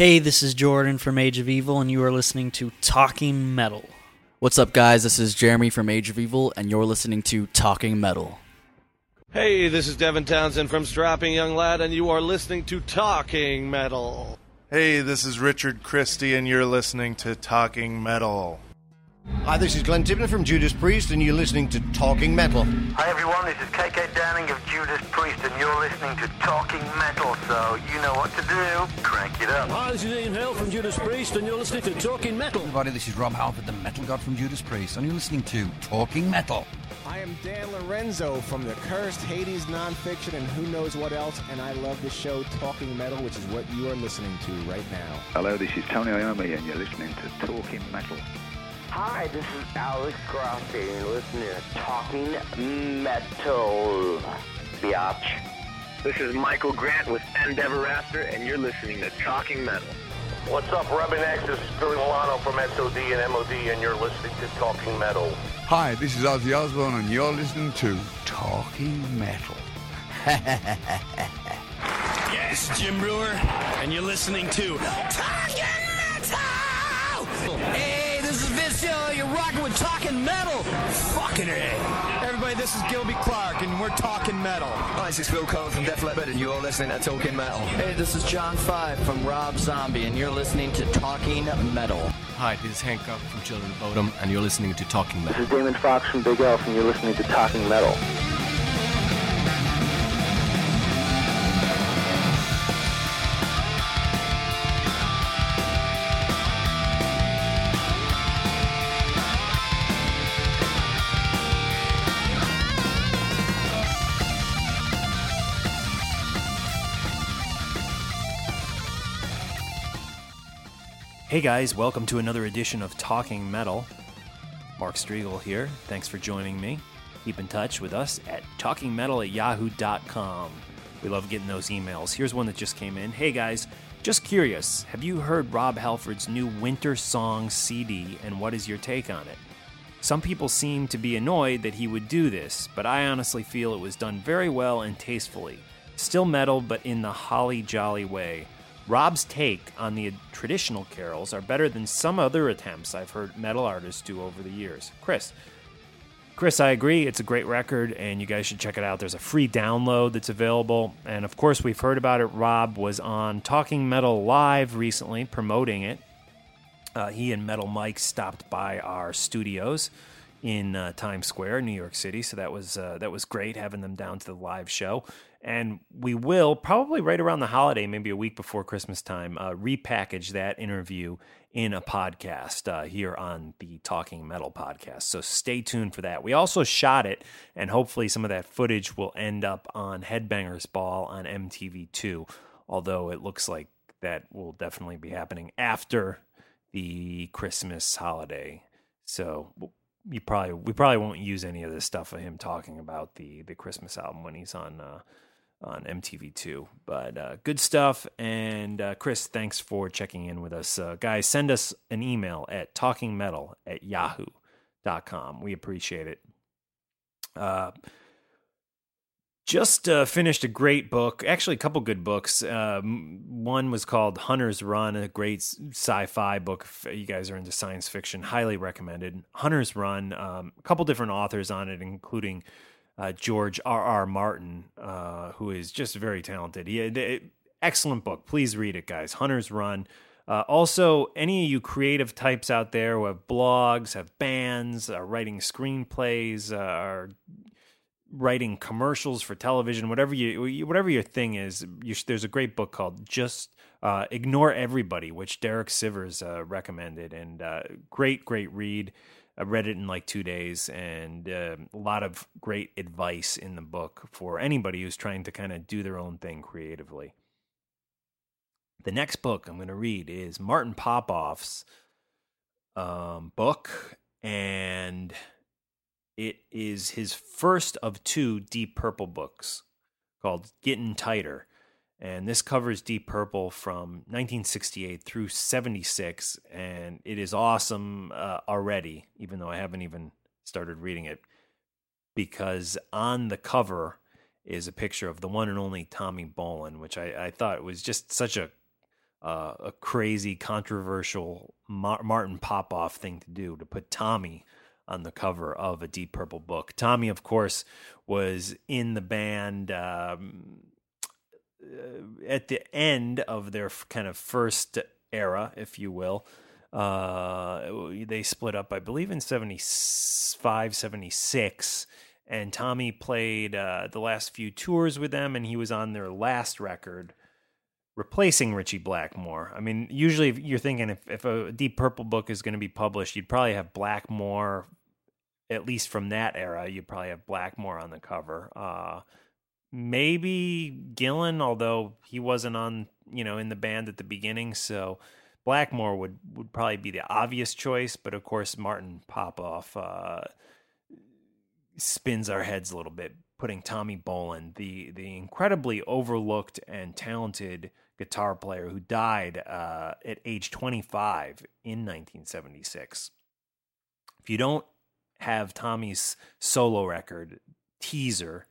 Hey, this is Jordan from Age of Evil, and you are listening to Talking Metal. What's up, guys? This is Jeremy from Age of Evil, and you're listening to Talking Metal. Hey, this is Devin Townsend from Strapping Young Lad, and you are listening to Talking Metal. Hey, this is Richard Christy, and you're listening to Talking Metal. Hi, this is Glenn Tipton from Judas Priest, and you're listening to Talking Metal. Hi everyone, this is KK Downing of Judas Priest, and you're listening to Talking Metal, so you know what to do. Crank it up. Hi, this is Ian Hill from Judas Priest, and you're listening to Talking Metal. Everybody, this is Rob Halford, the Metal God from Judas Priest, and you're listening to Talking Metal. I am Dan Lorenzo from the Cursed Hades Nonfiction and who knows what else, and I love the show Talking Metal, which is what you are listening to right now. Hello, this is Tony Iommi, and you're listening to Talking Metal. Hi, this is Alex Grossi, and you're listening to Talking Metal. Biatch. This is Michael Grant with Endeverafter, and you're listening to Talking Metal. What's up, Rubbing X? This is Billy Milano from SOD and MOD, and you're listening to Talking Metal. Hi, this is Ozzy Osbourne, and you're listening to Talking Metal. yes, Jim Breuer, and you're listening to Talking Metal. Fucking A. Everybody, this is Gilby Clarke, and we're Talking Metal. Hi, this is Phil Collen from Def Leppard, and you're listening to Talking Metal. Hey, this is John Five from Rob Zombie, and you're listening to Talking Metal. Hi, this is Hank Cock from Children of Bodom, and you're listening to Talking Metal. This is Damon Fox from Bigelf, and you're listening to Talking Metal. Hey guys, welcome to another edition of Talking Metal. Mark Strigl here. Thanks for joining me. Keep in touch with us at talkingmetal at yahoo.com. We love getting those emails. Here's one that just came in. Hey guys, just curious, have you heard Rob Halford's new Winter Song CD and what is your take on it? Some people seem to be annoyed that he would do this, but I honestly feel it was done very well and tastefully. Still metal, but in the holly jolly way. Rob's take on the traditional carols are better than some other attempts I've heard metal artists do over the years. Chris. Chris, I agree. It's a great record, and you guys should check it out. There's a free download that's available. And of course, we've heard about it. Rob was on Talking Metal Live recently promoting it. Uh, he and Metal Mike stopped by our studios in uh, Times Square, New York City. So that was uh, that was great having them down to the live show and we will probably right around the holiday, maybe a week before Christmas time, uh, repackage that interview in a podcast uh, here on the Talking Metal podcast. So stay tuned for that. We also shot it, and hopefully some of that footage will end up on Headbangers Ball on MTV2. Although it looks like that will definitely be happening after the Christmas holiday. So you probably we probably won't use any of this stuff of him talking about the the Christmas album when he's on uh, on MTV2. But uh, good stuff. And uh, Chris, thanks for checking in with us. Uh, guys, send us an email at talkingmetal at yahoo.com. We appreciate it. Uh, just uh, finished a great book, actually, a couple good books. Um, one was called Hunter's Run, a great sci fi book. If you guys are into science fiction, highly recommended. Hunter's Run, um, a couple different authors on it, including uh, George R. R. Martin, uh, who is just very talented. He, it, excellent book. Please read it, guys. Hunter's Run. Uh, also, any of you creative types out there who have blogs, have bands, are writing screenplays, uh, are writing commercials for television, whatever you whatever your thing is, you, there's a great book called Just uh, Ignore Everybody, which Derek Sivers uh, recommended, and uh, great great read. I read it in like two days, and uh, a lot of great advice in the book for anybody who's trying to kind of do their own thing creatively. The next book I'm going to read is Martin Popoff's um, book, and it is his first of two Deep Purple books called Getting Tighter. And this covers Deep Purple from 1968 through 76. And it is awesome uh, already, even though I haven't even started reading it, because on the cover is a picture of the one and only Tommy Bolin, which I, I thought was just such a uh, a crazy, controversial Mar- Martin Popoff thing to do to put Tommy on the cover of a Deep Purple book. Tommy, of course, was in the band um, at the end of their kind of first era, if you will. Uh, they split up, I believe, in 75, 76. And Tommy played uh, the last few tours with them, and he was on their last record replacing Ritchie Blackmore. I mean, usually you're thinking if, if a Deep Purple book is going to be published, you'd probably have Blackmore, at least from that era, you'd probably have Blackmore on the cover. Uh, maybe Gillan, although he wasn't on, you know, in the band at the beginning. So Blackmore would, would probably be the obvious choice. But of course, Martin Popoff uh, spins our heads a little bit putting Tommy Bolin, the the incredibly overlooked and talented guitar player who died uh, at age 25 in 1976. If you don't have Tommy's solo record, Teaser,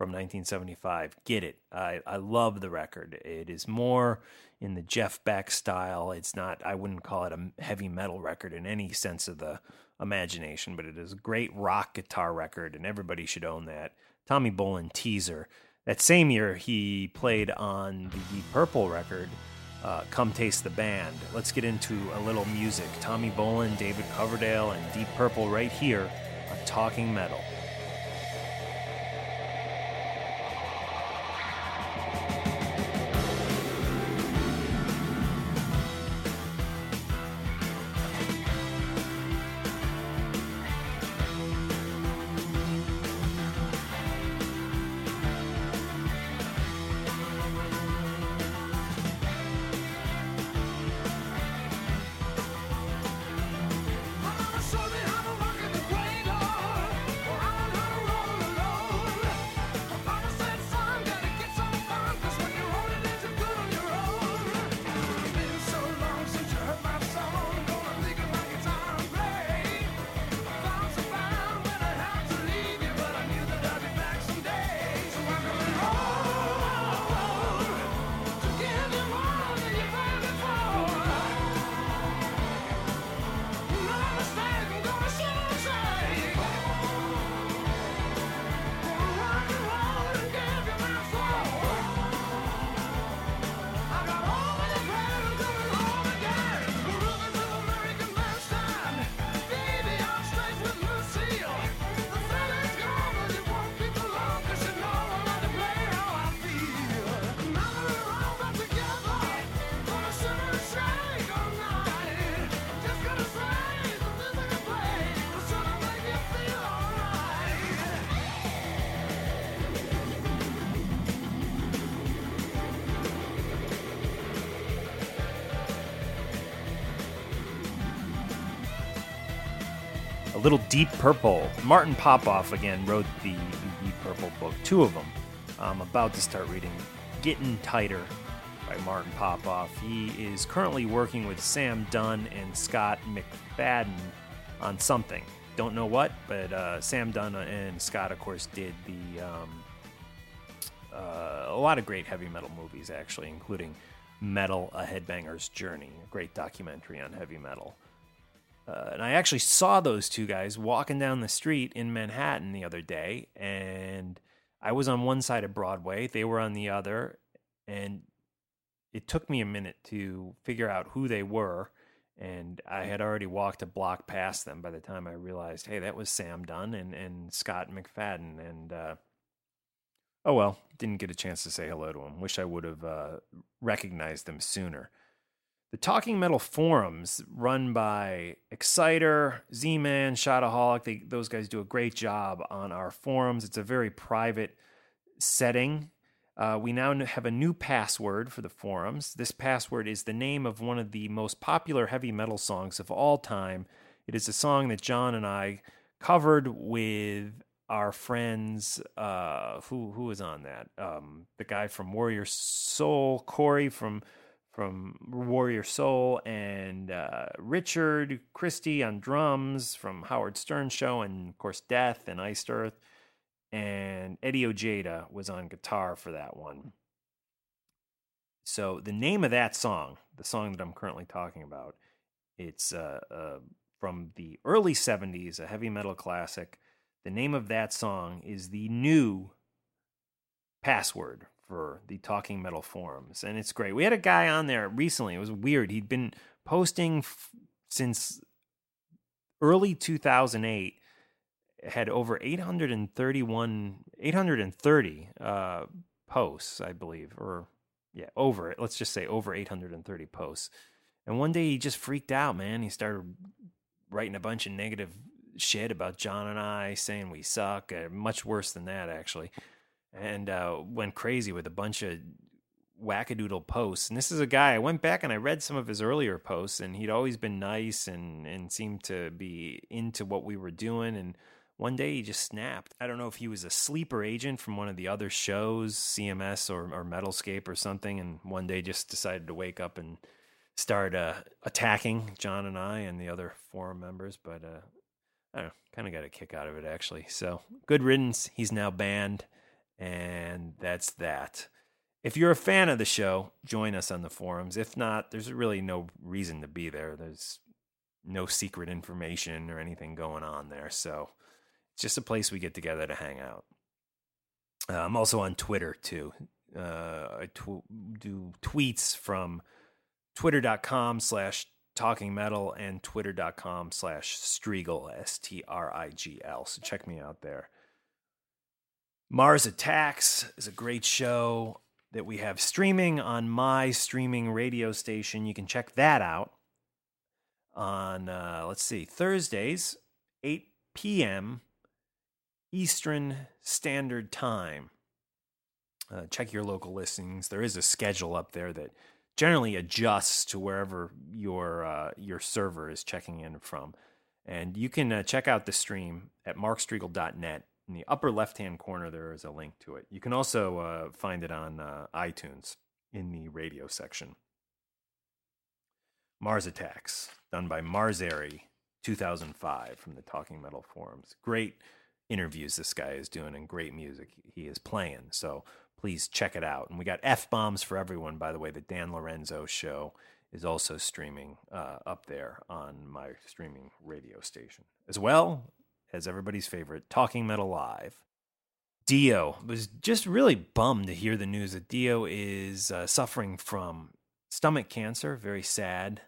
from 1975, get it. I, I love the record. It is more in the Jeff Beck style. It's not, I wouldn't call it a heavy metal record in any sense of the imagination, but it is a great rock guitar record, and everybody should own that. Tommy Bolin teaser. That same year, he played on the Deep Purple record, uh, Come Taste the Band. Let's get into a little music. Tommy Bolin, David Coverdale, and Deep Purple right here on Talking Metal. Little Deep Purple. Martin Popoff again wrote the, Deep Purple book, two of them. I'm about to start reading Getting Tighter by Martin Popoff. He is currently working with Sam Dunn and Scot McFadyen on something. Don't know what, but uh, Sam Dunn and Scott, of course, did the um, uh, a lot of great heavy metal movies, actually, including Metal: A Headbanger's Journey, a great documentary on heavy metal. Uh, and I actually saw those two guys walking down the street in Manhattan the other day, and I was on one side of Broadway, they were on the other, and it took me a minute to figure out who they were, and I had already walked a block past them by the time I realized, hey, that was Sam Dunn and and Scot McFadyen, and uh, oh well, didn't get a chance to say hello to them. Wish I would have uh, recognized them sooner. The Talking Metal forums, run by Exciter, Z Man, Shotaholic, they, those guys do a great job on our forums. It's a very private setting. Uh, we now have a new password for the forums. This password is the name of one of the most popular heavy metal songs of all time. It is a song that John and I covered with our friends. Uh, who who was on that? Um, the guy from Warrior Soul, Corey from from Warrior Soul, and uh, Richard Christy on drums from Howard Stern Show, and of course Death and Iced Earth and Eddie Ojeda was on guitar for that one. So the name of that song, the song that I'm currently talking about, it's uh, uh, from the early '70s, a heavy metal classic. The name of that song is the new password for the Talking Metal forums, and it's great. We had a guy on there recently. It was weird. He'd been posting f- since early 2008 had over 831 830 uh, posts i believe or yeah over it let's just say over 830 posts and one day he just freaked out man he started writing a bunch of negative shit about john and i saying we suck uh, much worse than that actually and uh, went crazy with a bunch of wackadoodle posts. And this is a guy I went back and I read some of his earlier posts, and he'd always been nice and and seemed to be into what we were doing. And one day he just snapped. I don't know if he was a sleeper agent from one of the other shows, CMS or, or Metalscape or something, and one day just decided to wake up and start uh, attacking John and I and the other forum members. But uh, I don't know, kind of got a kick out of it actually. So good riddance. He's now banned, and that's that. If you're a fan of the show, join us on the forums. If not, there's really no reason to be there. There's no secret information or anything going on there. So it's just a place we get together to hang out. Uh, I'm also on Twitter too. Uh, I tw- do tweets from twitter.com slash talking metal and twitter.com slash strigl s-t-r-i-g-l so check me out there mars attacks is a great show that we have streaming on my streaming radio station you can check that out on uh, let's see thursdays 8 p.m Eastern Standard Time. Uh, check your local listings. There is a schedule up there that generally adjusts to wherever your uh, your server is checking in from. And you can uh, check out the stream at markstrigl.net. In the upper left hand corner, there is a link to it. You can also uh, find it on uh, iTunes in the radio section. Mars Attacks, done by Marzary 2005 from the Talking Metal forums. Great interviews this guy is doing and great music he is playing. So please check it out. And we got F Bombs for Everyone, by the way. The Dan Lorenzo show is also streaming uh, up there on my streaming radio station, as well as everybody's favorite Talking Metal Live. Dio was just really bummed to hear the news that Dio is uh, suffering from stomach cancer. Very sad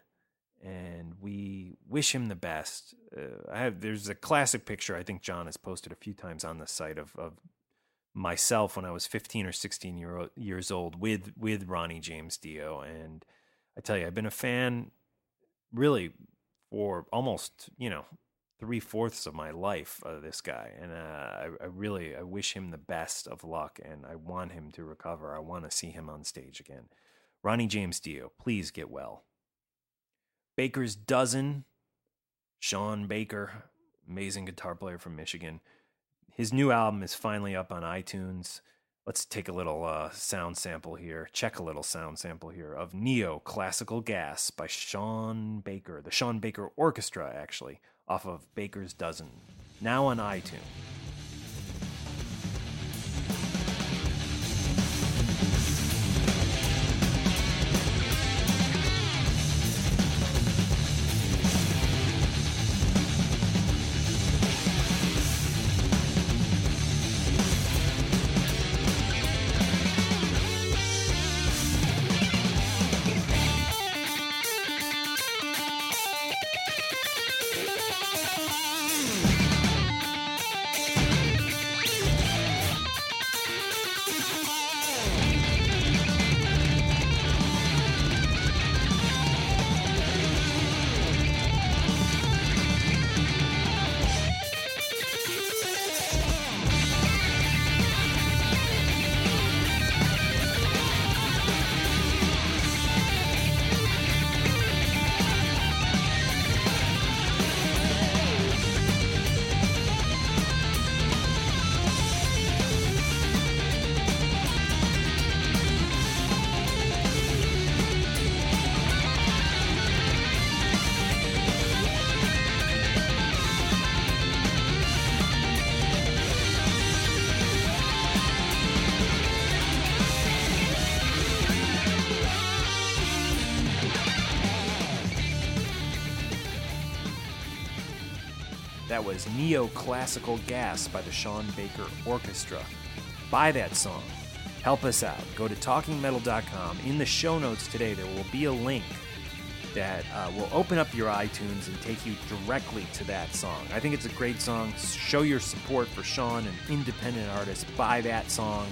and we wish him the best. Uh, I have there's a classic picture I think John has posted a few times on the site of of myself when I was 15 or 16 year, years old with with Ronnie James Dio, and I tell you I've been a fan really for almost you know three fourths of my life of this guy, and uh, I, I really I wish him the best of luck, and I want him to recover. I want to see him on stage again. Ronnie James Dio, please get well. Baker's Dozen, Sean Baker, amazing guitar player from Michigan. His new album is finally up on iTunes. Let's take a little uh, sound sample here. Check a little sound sample here of Neo Classical Gas by Sean Baker, the Sean Baker Orchestra, actually, off of Baker's Dozen. Now on iTunes. Was Neoclassical Gas by the Sean Baker Orchestra. Buy that song. Help us out. Go to talkingmetal.com. In the show notes today, there will be a link that uh, will open up your iTunes and take you directly to that song. I think it's a great song. Show your support for Sean, an independent artist. Buy that song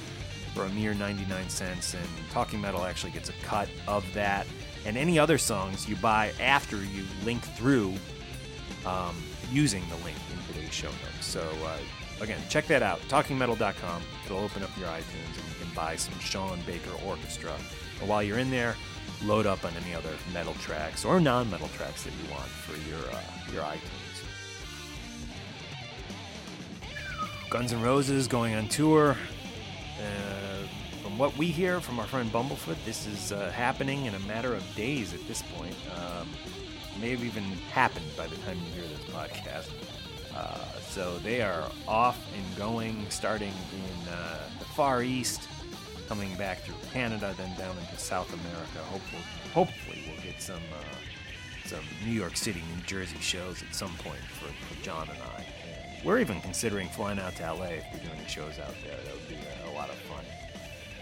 for a mere 99 cents, and Talking Metal actually gets a cut of that. And any other songs you buy after you link through um, using the link in today's show notes. So, uh, again, check that out. TalkingMetal.com. It'll open up your iTunes and you can buy some Sean Baker Orchestra. While you're in there, load up on any other metal tracks or non-metal tracks that you want for your uh, your iTunes. Guns N' Roses going on tour. Uh, from what we hear from our friend Bumblefoot, this is uh, happening in a matter of days at this point. Um, may have even happened by the time you hear this podcast. Uh, so they are off and going, starting in uh, the Far East, coming back through Canada, then down into South America. Hopefully, hopefully we'll get some uh, some New York City, New Jersey shows at some point for, for John and I. And we're even considering flying out to LA if we're doing shows out there. That would be a, a lot of fun.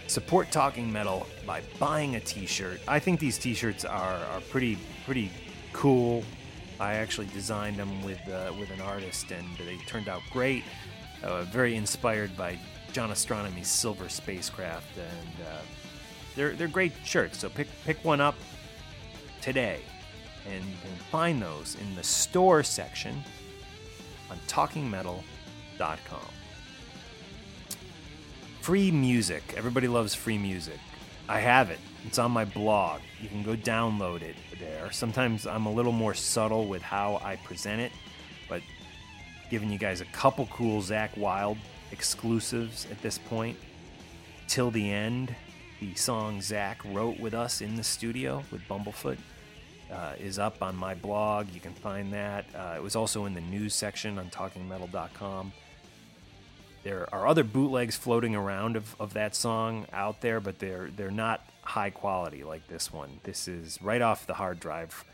Support Talking Metal by buying a T-shirt. I think these T-shirts are, are pretty pretty cool. I actually designed them with uh, with an artist, and they turned out great. Uh, very inspired by John Astronomy's Silver Spacecraft, and uh, they're they're great shirts. So pick pick one up today, and, and find those in the store section on TalkingMetal.com. Free music. Everybody loves free music. I have it. It's on my blog. You can go download it there. Sometimes I'm a little more subtle with how I present it, but giving you guys a couple cool Zakk Wylde exclusives at this point. Till the end, the song Zach wrote with us in the studio with Bumblefoot uh, is up on my blog. You can find that. Uh, it was also in the news section on talkingmetal.com. There are other bootlegs floating around of, of that song out there, but they're they're not high quality like this one. This is right off the hard drive,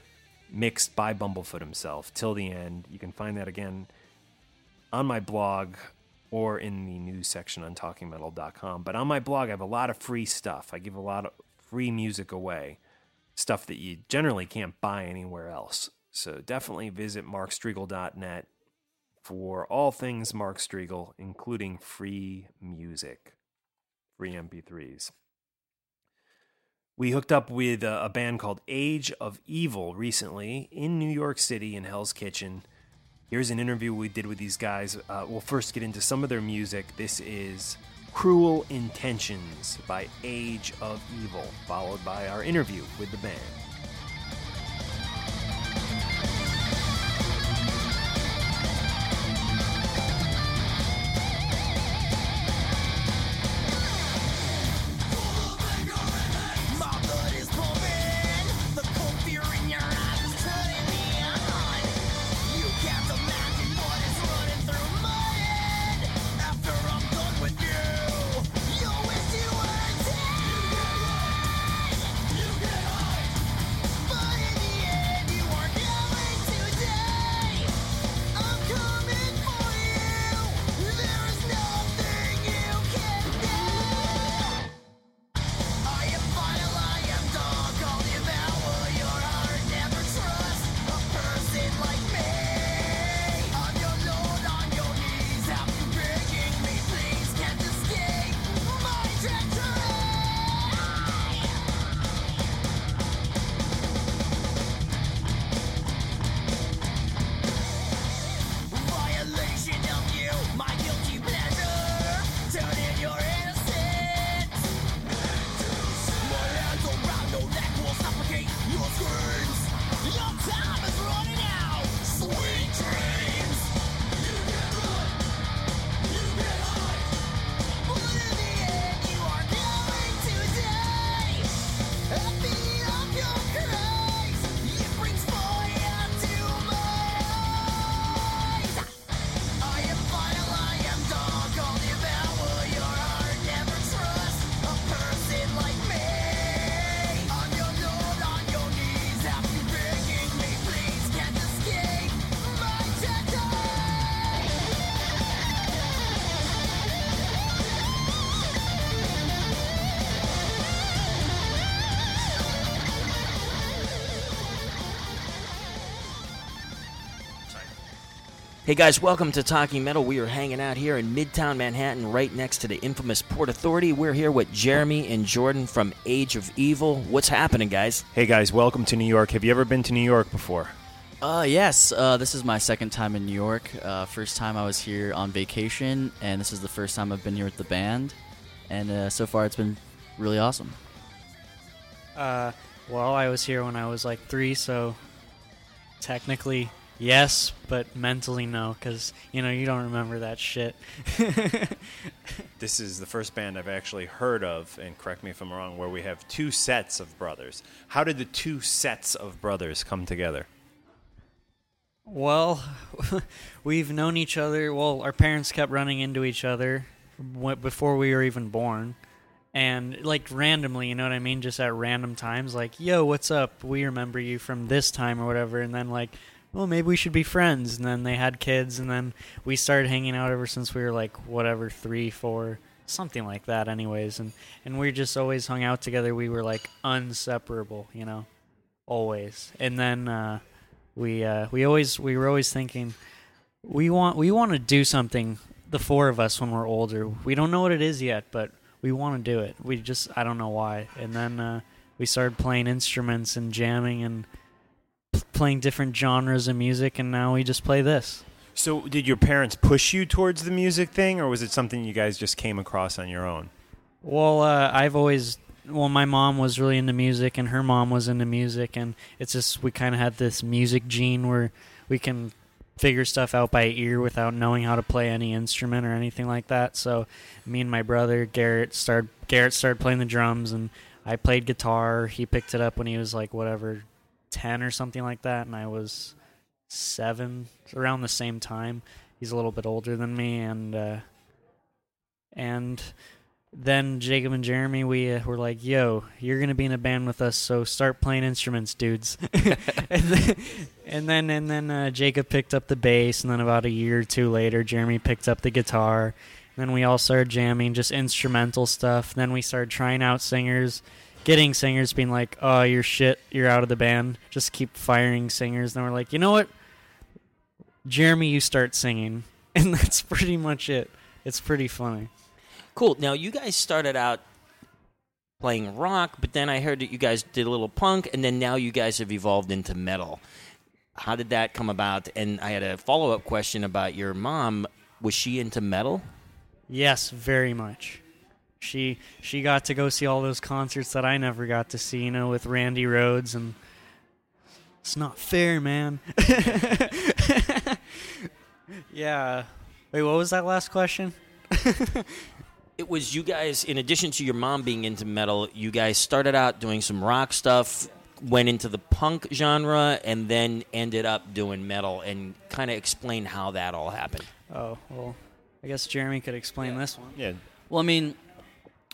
mixed by Bumblefoot himself till the end. You can find that again on my blog or in the news section on talkingmetal.com. But on my blog, I have a lot of free stuff. I give a lot of free music away, stuff that you generally can't buy anywhere else. So definitely visit markstrigl.net for all things Mark Strigl, including free music, free MP3s. We hooked up with a, band called Age of Evil recently in New York City in Hell's Kitchen. Here's an interview we did with these guys. Uh, we'll first get into some of their music. This is Cruel Intentions by Age of Evil, followed by our interview with the band. Hey guys, welcome to Talking Metal. We are hanging out here in Midtown Manhattan, right next to the infamous Port Authority. We're here with Jeremy and Jordan from Age of Evil. What's happening, guys? Hey guys, welcome to New York. Have you ever been to New York before? Uh, yes. Uh, this is my second time in New York. Uh, first time I was here on vacation, and this is the first time I've been here with the band. And uh, so far, it's been really awesome. Uh, well, I was here when I was like three, so technically yes, but mentally no, because you know you don't remember that shit. This is the first band I've actually heard of, and correct me if I'm wrong, where we have two sets of brothers. How did the two sets of brothers come together? Well, we've known each other. Well, our parents kept running into each other before we were even born. And, like, randomly, you know what I mean? Just at random times, like, yo, what's up? We remember you from this time or whatever. And then, like, well, maybe we should be friends. And then they had kids. And then we started hanging out ever since we were, like, whatever, three, four, something like that, anyways. And, and we just always hung out together. We were, like, inseparable, you know? Always. And then, uh, we uh, we always we were always thinking we want we want to do something the four of us when we're older we don't know what it is yet but we want to do it we just i don't know why and then uh, we started playing instruments and jamming and playing different genres of music and now we just play this So, did your parents push you towards the music thing, or was it something you guys just came across on your own? Well, uh, I've always well, my mom was really into music, and her mom was into music, and it's just we kind of had this music gene where we can figure stuff out by ear without knowing how to play any instrument or anything like that. So, me and my brother Garrett started Garrett started playing the drums, and I played guitar. He picked it up when he was like whatever ten or something like that, and I was seven, around the same time. He's a little bit older than me, and uh, and then Jacob and Jeremy, we uh, were like, "Yo, you're gonna be in a band with us, so start playing instruments, dudes." and then, and then, and then uh, Jacob picked up the bass, and then about a year or two later, Jeremy picked up the guitar. And then we all started jamming, just instrumental stuff. Then we started trying out singers, getting singers, being like, "Oh, you're shit, you're out of the band." Just keep firing singers. And then we're like, "You know what, Jeremy, you start singing," and that's pretty much it. It's pretty funny. Cool. Now, you guys started out playing rock, but then I heard that you guys did a little punk, and then now you guys have evolved into metal. How did that come about? And I had a follow up question about your mom. Was she into metal? Yes, very much. She she got to go see all those concerts that I never got to see, you know, with Randy Rhoads and it's not fair, man. yeah. Wait, what was that last question? it was you guys in addition to your mom being into metal you guys started out doing some rock stuff went into the punk genre and then ended up doing metal and kind of explain how that all happened Oh, well, I guess Jeremy could explain this one. Yeah. Well, I mean,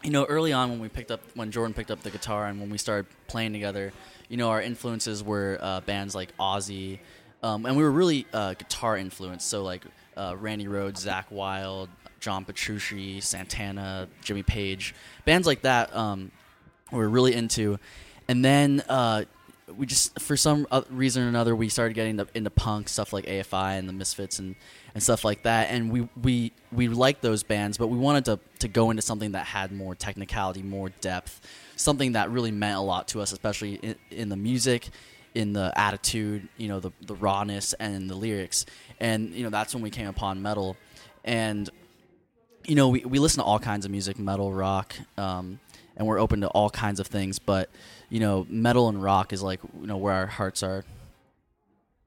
you know, early on when we picked up, when Jordan picked up the guitar and when we started playing together, you know, our influences were uh, bands like Ozzy, um, and we were really uh, guitar influenced. So like uh, Randy Rhoads, Zakk Wylde, John Petrucci, Santana, Jimmy Page, bands like that. Um, we were really into, and then uh, we just for some reason or another we started getting into, into punk stuff like AFI and the Misfits and, and stuff like that. And we we we liked those bands, but we wanted to to go into something that had more technicality, more depth, something that really meant a lot to us, especially in, in the music, in the attitude, you know, the the rawness and the lyrics. And you know that's when we came upon metal, and you know we we listen to all kinds of music, metal, rock. Um, and we're open to all kinds of things, but you know, metal and rock is like you know where our hearts are.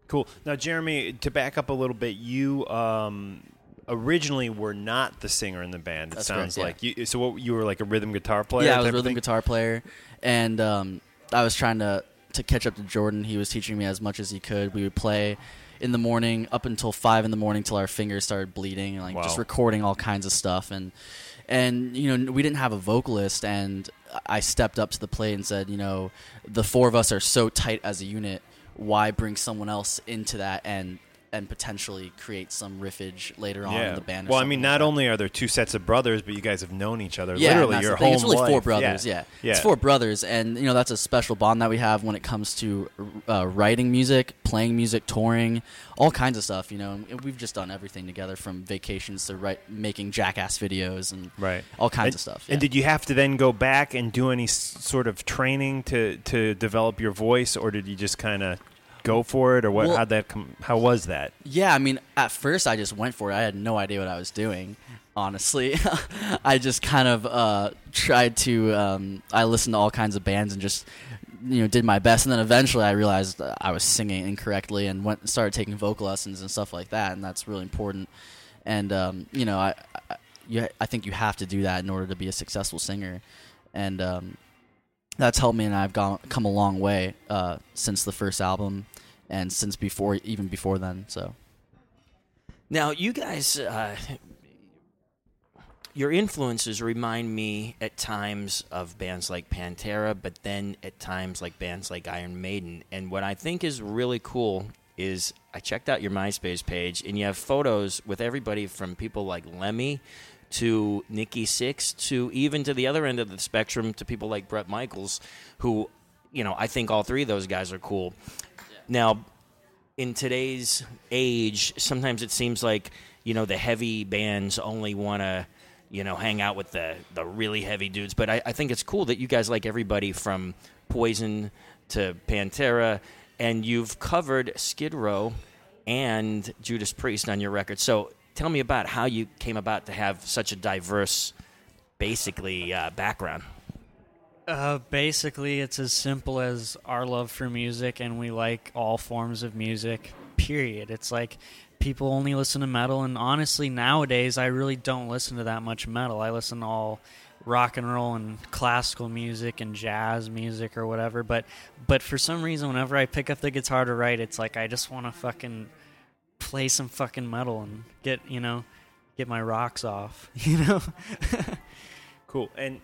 Cool. Now, Jeremy, to back up a little bit, you um, originally were not the singer in the band. It That's sounds correct, like you. So, what you were like a rhythm guitar player? Yeah, I was a rhythm guitar player, and um, I was trying to to catch up to Jordan. He was teaching me as much as he could. We would play in the morning up until five in the morning till our fingers started bleeding, and like just recording all kinds of stuff. And and you know we didn't have a vocalist, and I stepped up to the plate and said, you know, the four of us are so tight as a unit. Why bring someone else into that? And and potentially create some riffage later on in the band. Well, I mean, like not that. only are there two sets of brothers, but you guys have known each other Yeah, literally your whole It's really life. four brothers. Yeah. yeah. it's four brothers, and you know that's a special bond that we have when it comes to uh, writing music, playing music, touring, all kinds of stuff. You know, and we've just done everything together from vacations to write, making jackass videos and right all kinds and, of stuff. And did you have to then go back and do any s- sort of training to to develop your voice, or did you just kind of go for it, or what? Well- how that com- how was that? Yeah, I mean, at first I just went for it. I had no idea what I was doing. Honestly, I just kind of uh, tried to. Um, I listened to all kinds of bands and just, you know, did my best. And then eventually I realized I was singing incorrectly and went started taking vocal lessons and stuff like that. And that's really important. And um, you know, I, I, you, I think you have to do that in order to be a successful singer. And um, that's helped me, and I've gone come a long way uh, since the first album, and since before, even before then. So. Now, you guys, uh, your influences remind me at times of bands like Pantera, but then at times like bands like Iron Maiden. And what I think is really cool is I checked out your MySpace page, and you have photos with everybody from people like Lemmy to Nikki Sixx to even to the other end of the spectrum to people like Bret Michaels, who, you know, I think all three of those guys are cool. Now, in today's age, sometimes it seems like you know the heavy bands only want to you know hang out with the the really heavy dudes. But I, I think it's cool that you guys like everybody from Poison to Pantera, and you've covered Skid Row and Judas Priest on your record. So tell me about how you came about to have such a diverse, basically uh, background. Uh, basically, it's as simple as our love for music, and we like all forms of music. Period. It's like people only listen to metal, and honestly, nowadays I really don't listen to that much metal. I listen to all rock and roll and classical music and jazz music or whatever. But but for some reason, whenever I pick up the guitar to write, it's like I just want to fucking play some fucking metal and get you know get my rocks off. You know. Cool. And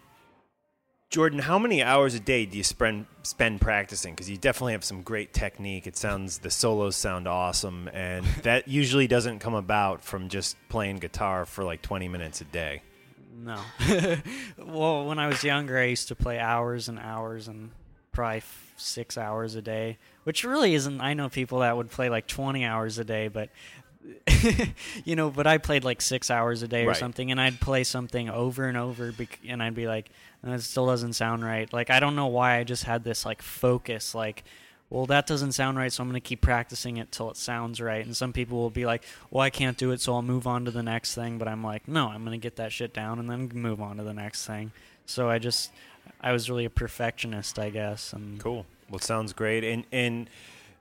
Jordan, how many hours a day do you spend spend practicing? Because you definitely have some great technique. It sounds the solos sound awesome, and that usually doesn't come about from just playing guitar for like twenty minutes a day. No. well, when I was younger, I used to play hours and hours and probably f- six hours a day, which really isn't. I know people that would play like 20 hours a day, but. you know, but I played like six hours a day or Right. something, and I'd play something over and over, bec- and I'd be like, "Uh, "It still doesn't sound right." Like I don't know why I just had this like focus, like, "Well, that doesn't sound right, so I'm going to keep practicing it till it sounds right." And some people will be like, "Well, I can't do it, so I'll move on to the next thing." But I'm like, "No, I'm going to get that shit down and then move on to the next thing." So I just, I was really a perfectionist, I guess. And Cool. Well, sounds great. And and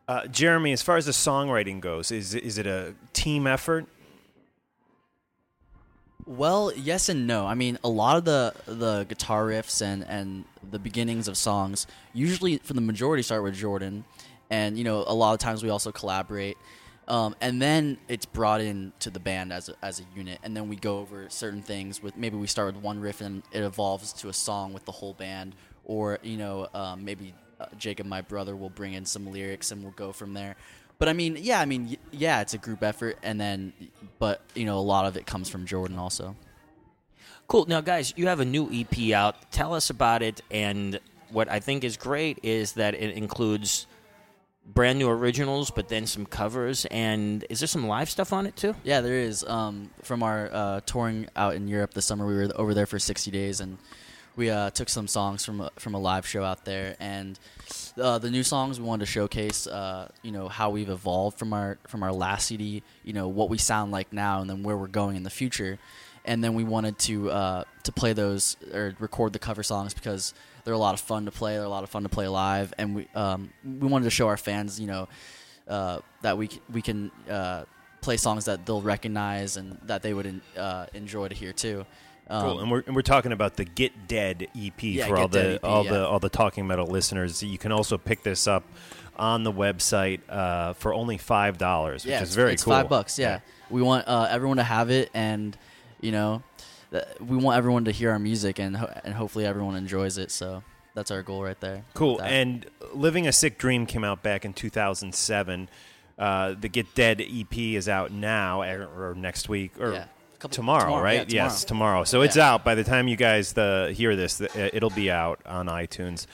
uh, Jeremy, as far as the songwriting goes, is is it a team effort? Well, yes and no. I mean, a lot of the the guitar riffs and and the beginnings of songs usually, for the majority, start with Jordan, and you know, a lot of times we also collaborate. Um, and then it's brought in to the band as a, as a unit, and then we go over certain things with maybe we start with one riff and it evolves to a song with the whole band, or you know um, maybe uh, Jacob, my brother, will bring in some lyrics and we'll go from there. But I mean, yeah, I mean, yeah, it's a group effort, and then, but you know, a lot of it comes from Jordan also. Cool. Now, guys, you have a new EP out. Tell us about it. And what I think is great is that it includes brand new originals, but then some covers. And is there some live stuff on it too? Yeah, there is. Um, from our uh, touring out in Europe this summer, we were over there for 60 days, and we uh, took some songs from a, from a live show out there. And uh, the new songs we wanted to showcase, uh, you know, how we've evolved from our from our last CD, you know, what we sound like now, and then where we're going in the future. And then we wanted to uh, to play those or record the cover songs because they're a lot of fun to play. They're a lot of fun to play live, and we um, we wanted to show our fans, you know, uh, that we we can uh, play songs that they'll recognize and that they would uh, enjoy to hear too. Um, cool. And we're and we're talking about the Get Dead EP Yeah, for Get all the EP, all yeah. the all the Talking Metal listeners. You can also pick this up on the website uh, for only five dollars, which yeah, is very it's cool. Five bucks. Yeah, we want uh, everyone to have it, and you know, th- we want everyone to hear our music, and ho- and hopefully everyone enjoys it. So that's our goal right there. Cool. And Living a Sick Dream came out back in 2007. Uh, the Get Dead EP is out now er, or next week or Yeah. Couple- tomorrow, tomorrow, right? yeah, Yes, tomorrow. So it's out by the time you guys the hear this. The, it'll be out on iTunes.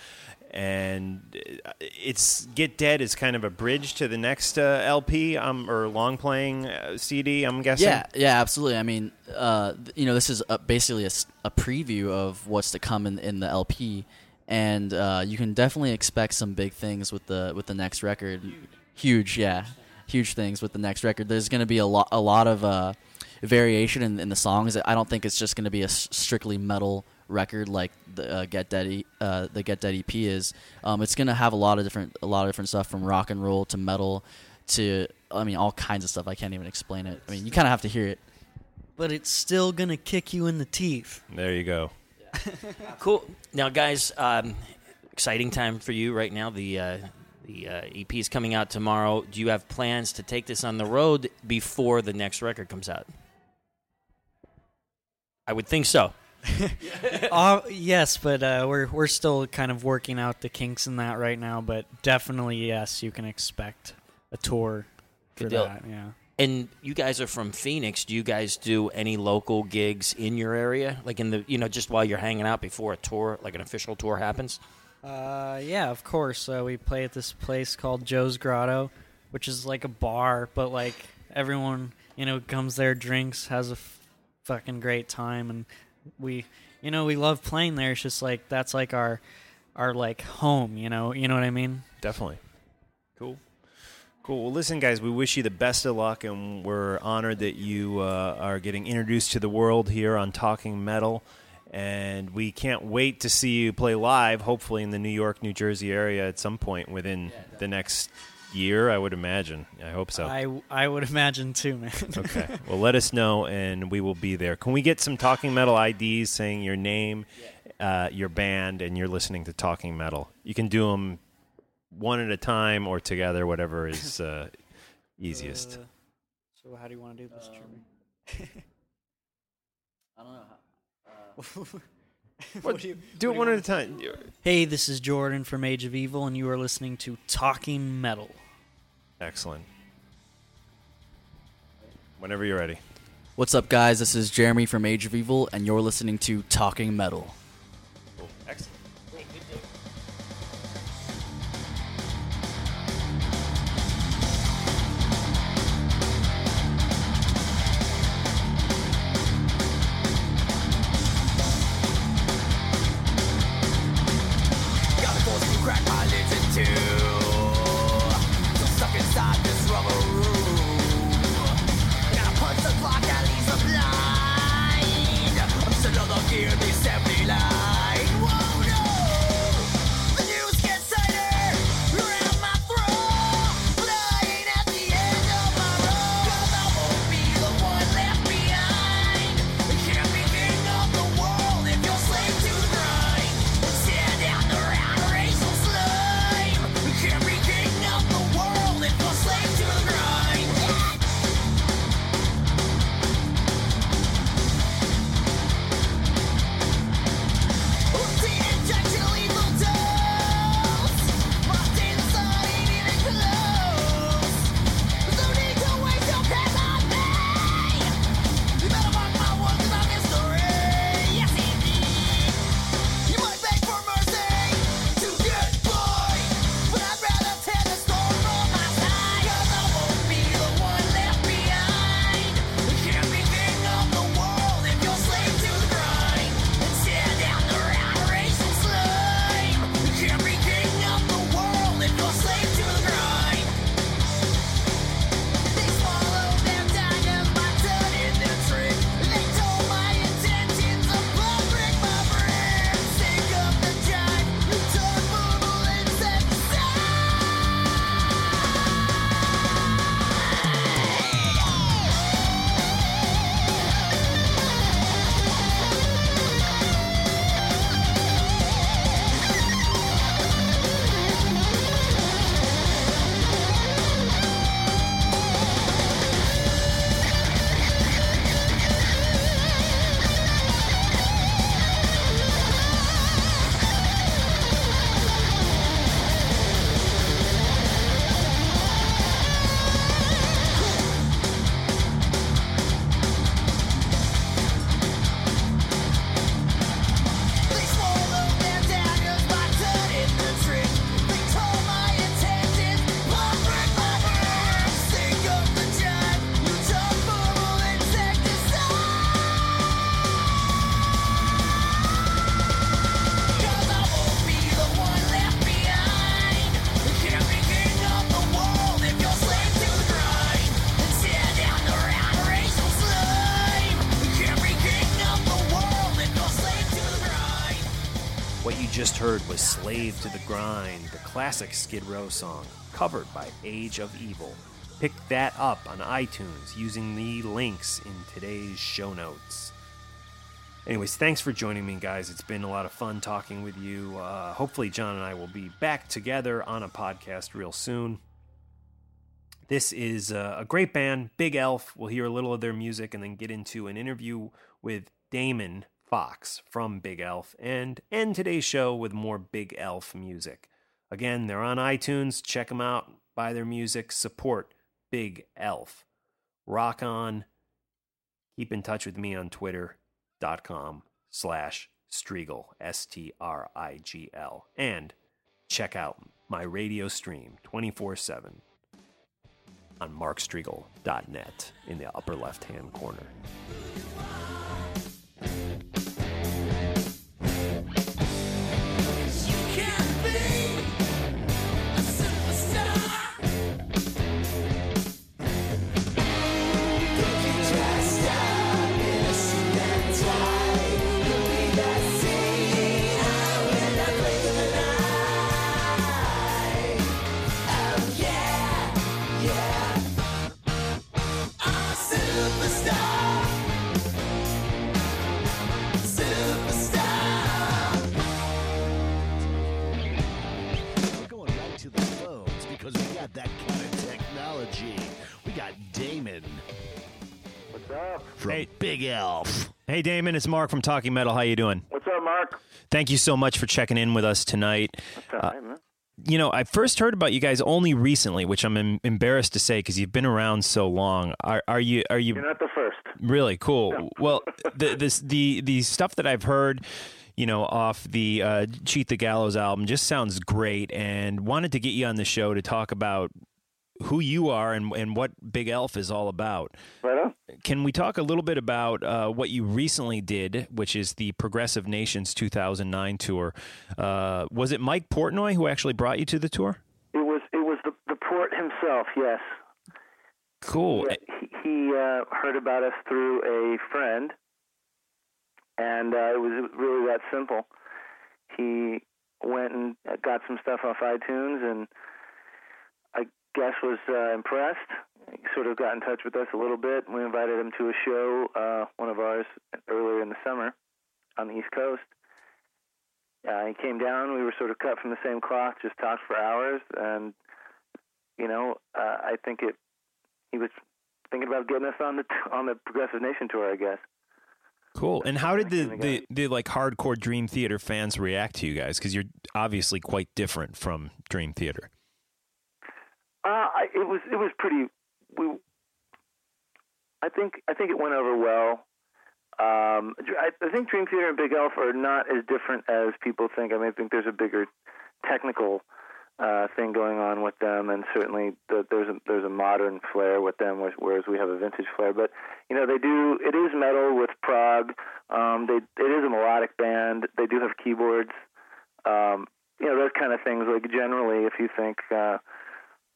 And uh, it's Get Dead is kind of a bridge to the next uh, LP um, or long playing uh, CD. I'm guessing. Yeah, yeah, absolutely. I mean, uh, you know, this is a, basically a preview of what's to come in, in the LP, and uh, you can definitely expect some big things with the with the next record. Huge, yeah, huge things with the next record. There's going to be a lot a lot of uh, variation in, in the songs. I don't think it's just going to be a s- strictly metal record like the uh, Get Dead E- uh, the Get Dead EP is. Um, it's going to have a lot of different a lot of different stuff from rock and roll to metal to I mean all kinds of stuff. I can't even explain it. I mean, you kind of have to hear it. But it's still gonna kick you in the teeth. There you go. Cool. Now, guys, um, exciting time for you right now. The uh, the uh, EP is coming out tomorrow. Do you have plans to take this on the road before the next record comes out? I would think so. uh, yes, but uh, we're we're still kind of working out the kinks in that right now. But definitely, yes, you can expect a tour for Good deal. that. Yeah. And you guys are from Phoenix. Do you guys do any local gigs in your area, like in the you know just while you're hanging out before a tour, like an official tour happens? Uh, yeah, of course. Uh, we play at this place called Joe's Grotto, which is like a bar, but like everyone, you know, comes there, drinks, has a f- fucking great time, and we, you know, we love playing there. It's just like that's like our, our like home. You know, you know what I mean? Definitely. Cool. Cool. Well, listen, guys, we wish you the best of luck, and we're honored that you uh, are getting introduced to the world here on Talking Metal. And we can't wait to see you play live, hopefully in the New York, New Jersey area at some point within the next year, I would imagine. I hope so. I I would imagine too, man. okay. Well, let us know, and we will be there. Can we get some Talking Metal IDs saying your name, uh, your band, and you're listening to Talking Metal? You can do them one at a time or together, whatever is uh, easiest. Uh, so how do you want to do this, Jeremy? I don't know. What- do you, do it one at a time. Hey, this is Jordan from Age of Evil, and you are listening to Talking Metal. Excellent. Whenever you're ready. What's up, guys? This is Jeremy from Age of Evil, and you're listening to Talking Metal. Slave to the Grind, the classic Skid Row song, covered by Age of Evil. Pick that up on iTunes using the links in today's show notes. Anyways, thanks for joining me, guys. It's been a lot of fun talking with you. Uh, hopefully, John and I will be back together on a podcast real soon. This is uh, a great band, Bigelf. We'll hear a little of their music and then get into an interview with Damon Fox from Bigelf and end today's show with more Bigelf music. Again, they're on iTunes. Check them out, buy their music, support Big Elf. Rock on. Keep in touch with me on twitter.com slash Strigl, S T R I G L. And check out my radio stream 24 7 on markstrigl.net in the upper left hand corner. What's up? From Bigelf. Hey Damon, it's Mark from Talking Metal. How you doing? What's up, Mark? Thank you so much for checking in with us tonight. Uh, you know, I first heard about you guys only recently, which I'm em- embarrassed to say because you've been around so long. Are, are you? Are you? You're not the first. Really cool. Well, the this the the stuff that I've heard, you know, off the uh, Cheat the Gallows album just sounds great, and wanted to get you on the show to talk about who you are and and what Bigelf is all about. Right on. Can we talk a little bit about uh, what you recently did, which is the Progressive Nations 2009 tour? Uh, was it Mike Portnoy who actually brought you to the tour? It was it was the the port himself. Yes. Cool. Yeah, he he uh, heard about us through a friend, and uh, it was really that simple. He went and got some stuff off iTunes, and I guess was uh, impressed. Sort of got in touch with us a little bit. We invited him to a show, uh, one of ours, earlier in the summer on the East Coast. Uh, he came down. We were sort of cut from the same cloth. Just talked for hours, and you know, uh, I think it. He was thinking about getting us on the on the Progressive Nation tour, I guess. Cool. And how did the, the, the like hardcore Dream Theater fans react to you guys? Because you're obviously quite different from Dream Theater. Uh, I, it was it was pretty. We, I think I think it went over well. Um, I, I think Dream Theater and Bigelf are not as different as people think. I mean, I think there's a bigger technical uh, thing going on with them, and certainly the, there's a there's a modern flair with them, whereas- we have a vintage flair. But you know, they do it is metal with prog. Um, they it is a melodic band. They do have keyboards. Um, you know, those kind of things. Like generally, if you think uh,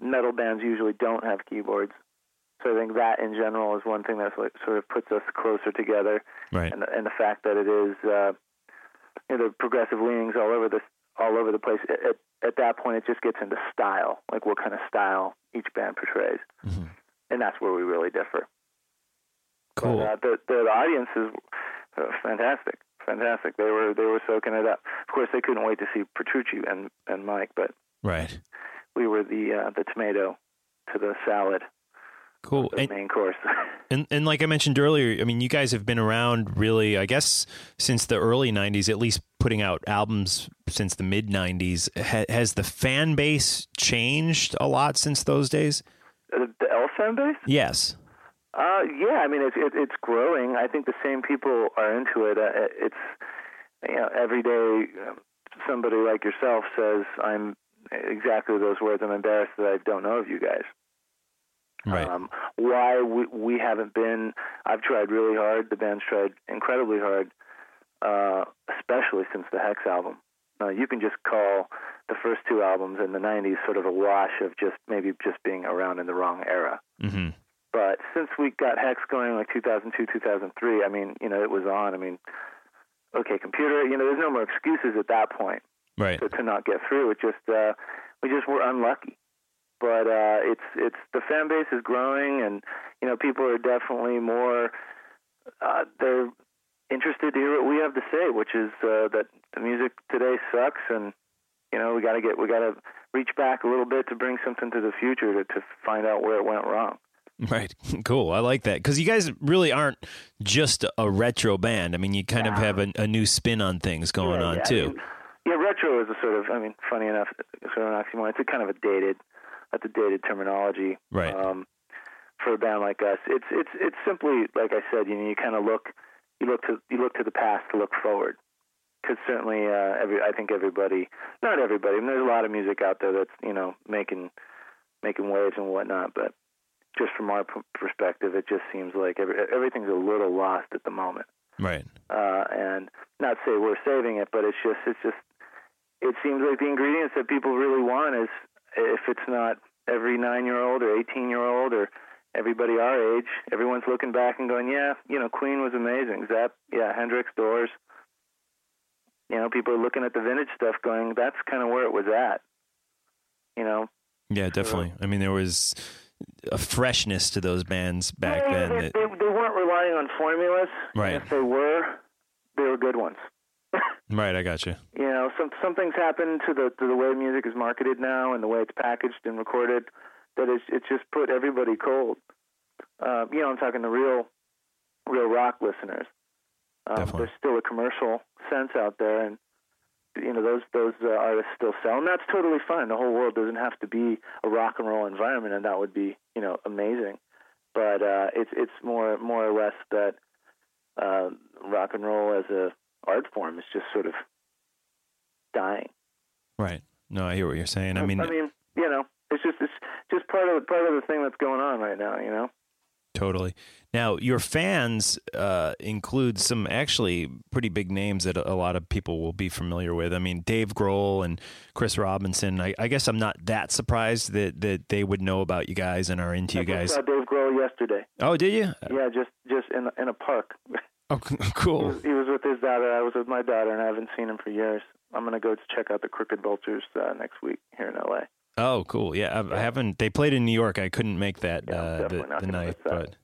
metal bands usually don't have keyboards. So I think that in general is one thing that sort of puts us closer together, Right. and, and the fact that it is uh, you know the progressive leanings all over this all over the place. At, at, at that point, it just gets into style, like what kind of style each band portrays, and that's where we really differ. Cool. But, uh, the, the the audience is uh, fantastic, fantastic. They were they were soaking it up. Of course, they couldn't wait to see Petrucci and and Mike, but Right. we were the uh, the tomato to the salad, Cool. And, main course. and and like I mentioned earlier, I mean, you guys have been around really, I guess, since the early '90s, at least putting out albums since the mid '90s. Ha- has the fan base changed a lot since those days? the, the Elf fan base? Yes. Uh, yeah, I mean it's it, it's growing. I think the same people are into it. Uh, it's you know every day um, somebody like yourself says I'm exactly those words. I'm embarrassed that I don't know of you guys. Right. Um, why we we haven't been? I've tried really hard. The band's tried incredibly hard, uh, especially since the Hex album. Uh, you can just call the first two albums in the '90s sort of a wash of just maybe just being around in the wrong era. Mm-hmm. But since we got Hex going like 2002, 2003, I mean, you know, it was on. I mean, okay, computer, you know, there's no more excuses at that point. Right. to, to not get through. It just uh, we just were unlucky. But uh, it's it's the fan base is growing, and you know people are definitely more uh, they're interested to hear what we have to say, which is uh, that the music today sucks, and you know we got to get we got to reach back a little bit to bring something to the future to, to find out where it went wrong. Right. Cool. I like that because you guys really aren't just a retro band. I mean, you kind of have a, a new spin on things going Yeah, on yeah, I too. mean, yeah, retro is a sort of, I mean, funny enough, sort of an oxymoron. It's a kind of a dated, that's a dated terminology. Right. Um, for a band like us, it's it's it's simply like I said. You know, you kind of look, you look to you look to the past to look forward. Because certainly, uh, every I think everybody, not everybody. I mean, there's a lot of music out there that's you know making making waves and whatnot, but just from our p- perspective, it just seems like every, everything's a little lost at the moment Right. uh, and not say we're saving it, but it's just it's just it seems like the ingredients that people really want is if it's not every nine year old or eighteen year old or everybody our age, everyone's looking back and going, yeah, you know, Queen was amazing, Zep, yeah, Hendrix, Doors. You know, people are looking at the vintage stuff, going, that's kind of where it was at. You know, Yeah, definitely. I mean, there was a freshness to those bands back Yeah, then. they, That, they, they weren't relying on formulas. Right. If they were, they were good ones. Right. I got you. you know, some something's happened to the to the way music is marketed now and the way it's packaged and recorded that it's it's just put everybody cold. Uh, you know, I'm talking to real real rock listeners. Um, there's still a commercial sense out there, and you know those those uh, artists still sell, and that's totally fine. The whole world doesn't have to be a rock and roll environment, and that would be you know amazing. But uh, it's it's more more or less that uh, rock and roll as a art form is just sort of dying. Right. No, I hear what you're saying. I mean, I mean, you know, it's just it's just part of part of the thing that's going on right now. You know. Totally. Now, your fans uh, include some actually pretty big names that a lot of people will be familiar with. I mean, Dave Grohl and Chris Robinson. I, I guess I'm not that surprised that, that they would know about you guys and are into you I just guys. I saw Dave Grohl yesterday. Oh, did you? Yeah, just just in in a park. Oh, cool. He was, he was with his daughter. I was with my daughter, and I haven't seen him for years. I'm gonna go check out the Crooked Vultures uh, next week here in L.A. Oh, cool. Yeah, I, I haven't. They played in New York. I couldn't make that uh, the, the night, but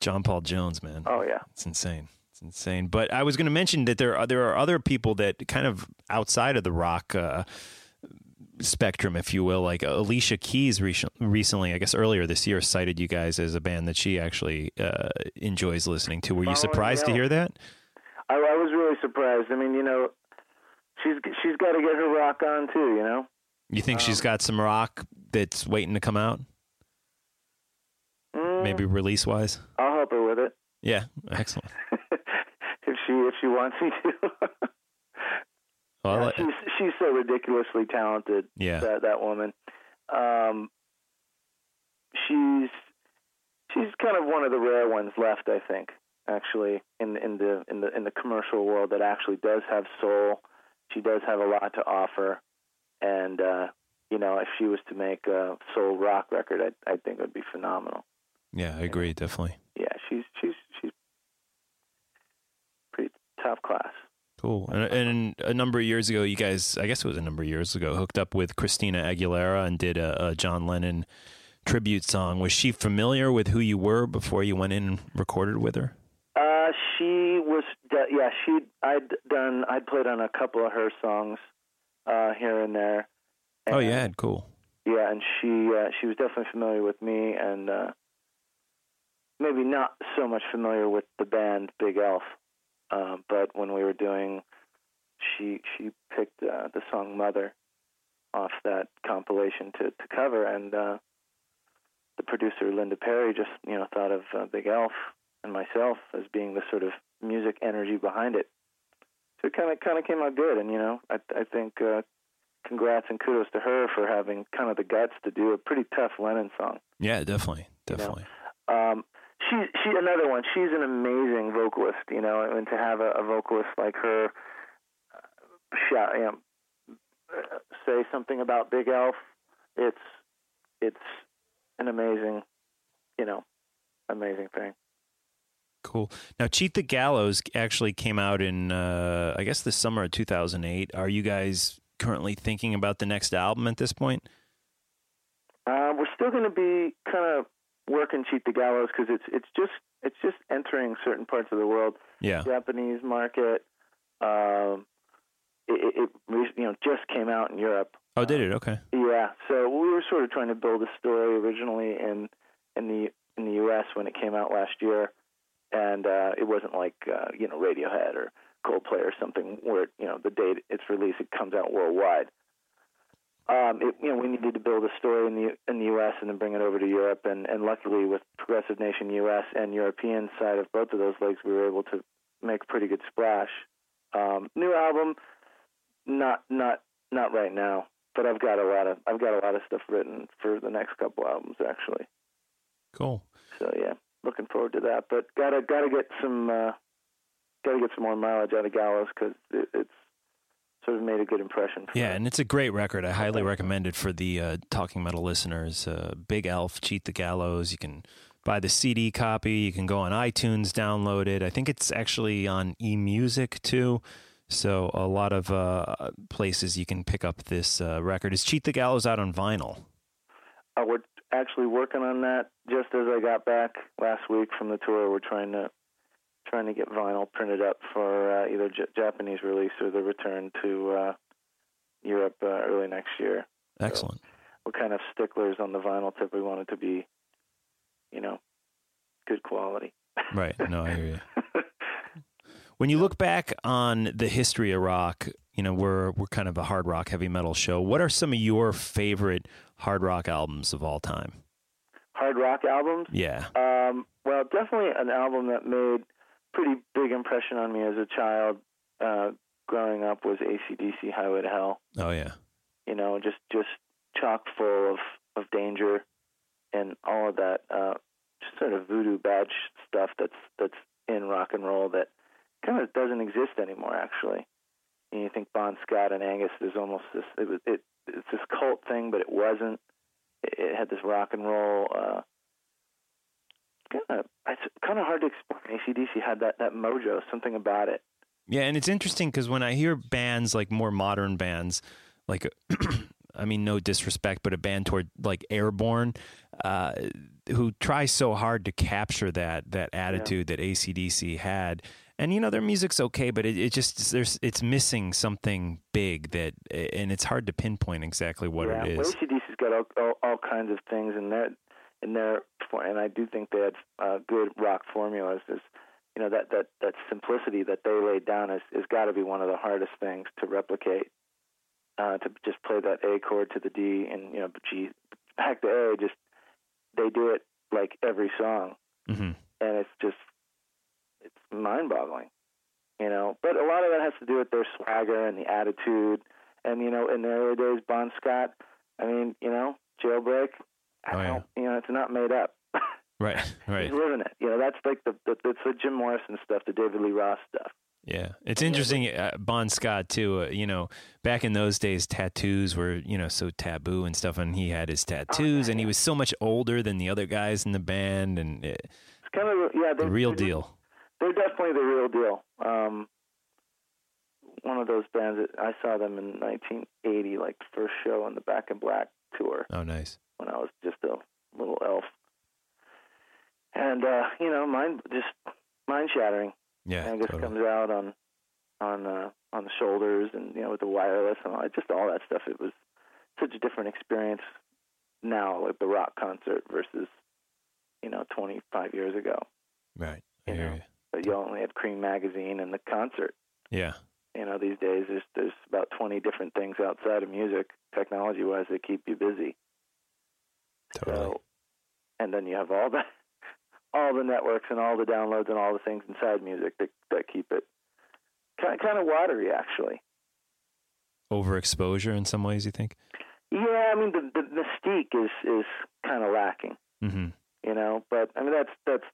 John Paul Jones, man. Oh yeah, it's insane. It's insane. But I was going to mention that there are there are other people that kind of outside of the rock uh, spectrum, if you will. Like Alicia Keys recent- recently, I guess earlier this year, cited you guys as a band that she actually uh, enjoys listening to. Were you surprised to hear that? I, I was really surprised. I mean, you know, she's she's got to get her rock on too. You know. You think she's got some rock that's waiting to come out? Mm, Maybe release wise? I'll help her with it Yeah, excellent. if she if she wants me to. Well, Yeah, like- she's she's so ridiculously talented. Yeah. that that woman. Um, she's she's kind of one of the rare ones left, I think. Actually, in in the in the in the commercial world, that actually does have soul. She does have a lot to offer, and uh, you know, if she was to make a soul rock record, I I think it would be phenomenal. yeah, I agree, definitely. Yeah, she's she's she's pretty top class. Cool. And, and a number of years ago, you guys, I guess it was a number of years ago, hooked up with Christina Aguilera and did a, a John Lennon tribute song. Was she familiar with who you were before you went in and recorded with her? Uh, she was, yeah, she, I'd done, I'd played on a couple of her songs, uh, here and there. oh, yeah, cool. Yeah, and she, uh, she was definitely familiar with me, and uh, maybe not so much familiar with the band Bigelf. Uh, but when we were doing, she she picked uh, the song "Mother" off that compilation to to cover, and uh, the producer Linda Perry just you know thought of uh, Bigelf and myself as being the sort of music energy behind it. So it kind of kind of came out good, and you know I I think uh, congrats and kudos to her for having kind of the guts to do a pretty tough Lennon song. Yeah, definitely. Definitely. Um, she she another one. She's an amazing vocalist, you know, and to have a, a vocalist like her uh, shout, you know, uh, say something about Bigelf, it's it's an amazing, you know, amazing thing. Cool. Now, Cheat the Gallows actually came out in, uh, I guess, the summer of 2008. Are you guys currently thinking about the next album at this point? Uh, we're still going to be kind of working cheat the gallows because it's it's just it's just entering certain parts of the world. Yeah. Japanese market. Um, it, it, it you know just came out in Europe. Oh, did it? Okay. Yeah, so we were sort of trying to build a story originally in in the in the U.S. when it came out last year, and uh, it wasn't like uh, you know Radiohead or Coldplay or something where you know the date it's released it comes out worldwide. Um, it, you know we needed to build a story in the in the U.S. and then bring it over to Europe, and and luckily with Progressive Nation U.S. and European side of both of those legs, we were able to make a pretty good splash. Um, new album, not not not right now but I've got a lot of I've got a lot of stuff written for the next couple albums actually. Cool. So yeah, looking forward to that. But gotta gotta get some uh, gotta get some more mileage out of Gallows because it, it's sort of made a good impression. Yeah, and it's a great record. I highly recommend it for the uh, Talking Metal listeners. Uh, Bigelf, Cheat the Gallows. You can buy the CD copy. You can go on iTunes, download it. I think it's actually on eMusic too. So a lot of uh, places you can pick up this uh, record. Is Cheat the Gallows out on vinyl? Uh, we're actually working on that. Just as I got back last week from the tour, we're trying to trying to get vinyl printed up for uh, either J- Japanese release or the return to uh, Europe uh, early next year. Excellent. So we're kind of sticklers on the vinyl tip. We want it to be, you know, good quality. Right. No, I hear you. when you look back on the history of rock, you know we're we're kind of a hard rock heavy metal show. What are some of your favorite hard rock albums of all time? Hard rock albums? Yeah. Um, well, definitely an album that made pretty big impression on me as a child. Uh, growing up was ACDC Highway to Hell. Oh yeah. You know, just just chock full of of danger and all of that uh, just sort of voodoo badge stuff that's that's in rock and roll that kind of doesn't exist anymore. Actually, and you think Bon Scott and Angus is almost this. It was it. It's this cult thing, but it wasn't. It, it had this rock and roll. Uh, kind of. It's kind of hard to explain. ACDC had that that mojo, something about it. Yeah, and it's interesting because when I hear bands like more modern bands, like I mean, no disrespect, but a band toward like Airborne, uh, who try so hard to capture that that attitude yeah. that ACDC had. And you know their music's okay, but it, it just there's it's missing something big that, and it's hard to pinpoint exactly what yeah. it well, is. ACDC's got all, all, all kinds of things in there, in their and I do think they had uh, good rock formulas. Is you know that that that simplicity that they laid down is is got to be one of the hardest things to replicate. Uh, to just play that A chord to the D and you know G back to A, just they do it like every song, mm-hmm. and it's just it's mind-boggling, you know. But a lot of that has to do with their swagger and the attitude, and you know, in the early days, Bon Scott. I mean, you know, Jailbreak. Oh, yeah. You know, it's not made up. Right, right. He's living it. You know, that's like the, the it's the Jim Morrison stuff, the David Lee Roth stuff. Yeah, it's interesting. Uh, bon Scott too. Uh, you know, back in those days, tattoos were you know so taboo and stuff, and he had his tattoos, and he was so much older than the other guys in the band, and it, It's kind of yeah, the real deal. They're definitely the real deal. Um, one of those bands that I saw them in 1980, like the first show on the Back in Black tour Oh, nice. when I was just a little elf, and uh, you know, mind just mind shattering. Yeah, Angus totally. comes out on on uh, on the shoulders, and you know, with the wireless and all, just all that stuff. It was such a different experience now, like the rock concert versus you know 25 years ago. Right. I You know, you. but you only had Creem magazine and the concert. Yeah. You know, these days there's there's about 20 different things outside of music, technology wise, that keep you busy. Totally. So, and then you have all the all the networks and all the downloads and all the things inside music that that keep it kind of, kind of watery, actually. Overexposure in some ways, you think? Yeah, I mean the the mystique is is kind of lacking, Mm-hmm. you know. But I mean that's that's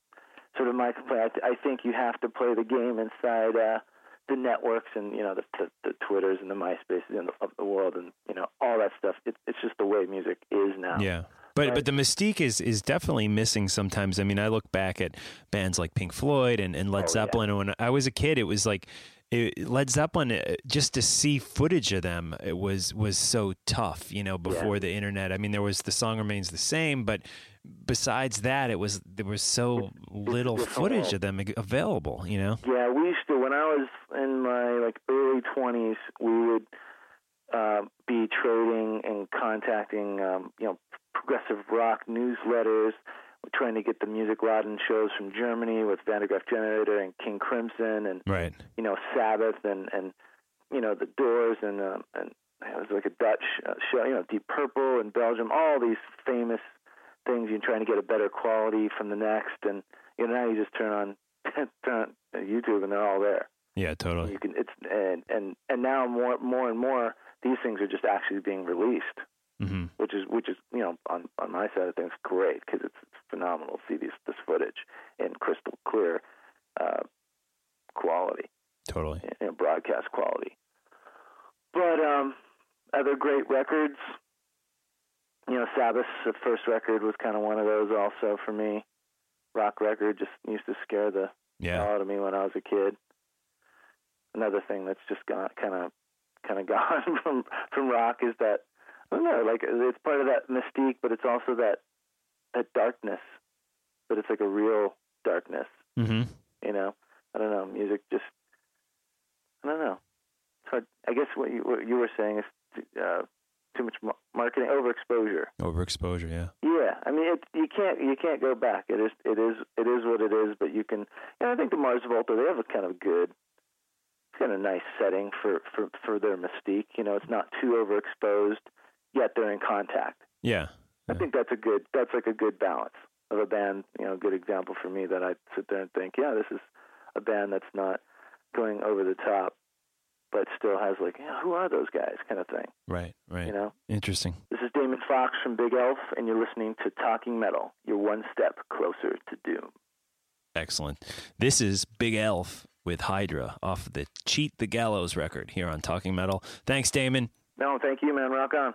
sort of my complaint. I, th- I think you have to play the game inside uh, the networks and you know the, the the Twitters and the MySpaces and the, of the world and you know all that stuff. It, it's just the way music is now. Yeah. But Right. but the mystique is is definitely missing sometimes. I mean, I look back at bands like Pink Floyd and, and Led Oh, Zeppelin. and When I was a kid, it was like it, Led Zeppelin, uh, just to see footage of them, it was was so tough. You know, before the internet. I mean, there was the song remains the same, but besides that, it was there was so little footage of them available. You know. Yeah, we used to when I was in my like early twenties, we would uh, be trading and contacting um, you know progressive rock newsletters, trying to get the music Laden shows from Germany with Van der Graaf Generator and King Crimson and Right. you know Sabbath and and you know the Doors and um, and it was like a Dutch uh, show, you know Deep Purple in Belgium, all these famous things. You're trying to get a better quality from the next, and you know now you just turn on YouTube and they're all there. Yeah, totally. You can it's and and and now more more and more these things are just actually being released, hmm which is which is you know on on my side of things great because it's, it's phenomenal to see these this footage in crystal clear uh, quality, Totally. you know, broadcast quality. But um, other great records, you know, Sabbath's the first record was kind of one of those also for me. Rock record just used to scare the Yeah. hell out of me when I was a kid. Another thing that's just gone kind of kind of gone from from rock is that I don't know, like it's part of that mystique, but it's also that that darkness, but it's like a real darkness. hmm You know, I don't know. Music just I don't know. Hard. I guess what you what you were saying is uh, too much marketing, overexposure. Overexposure. Yeah. Yeah, I mean, it, you can't you can't go back. It is it is it is what it is. But you can. And I think the Mars Volta they have a kind of good, kind of nice setting for for for their mystique. You know, it's not too overexposed, yet they're in contact. Yeah. I think that's a good that's like a good balance of a band. You know, a good example for me that I sit there and think, yeah, this is a band that's not going over the top, but still has like, yeah, who are those guys, kind of thing. Right. Right. You know. Interesting. This is Damon Fox from Bigelf, and you're listening to Talking Metal. You're one step closer to doom. Excellent. This is Bigelf with Hydra off the Cheat the Gallows record here on Talking Metal. Thanks, Damon. No, thank you, man. Rock on.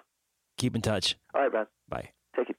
Keep in touch. All right, man. Bye. Take it.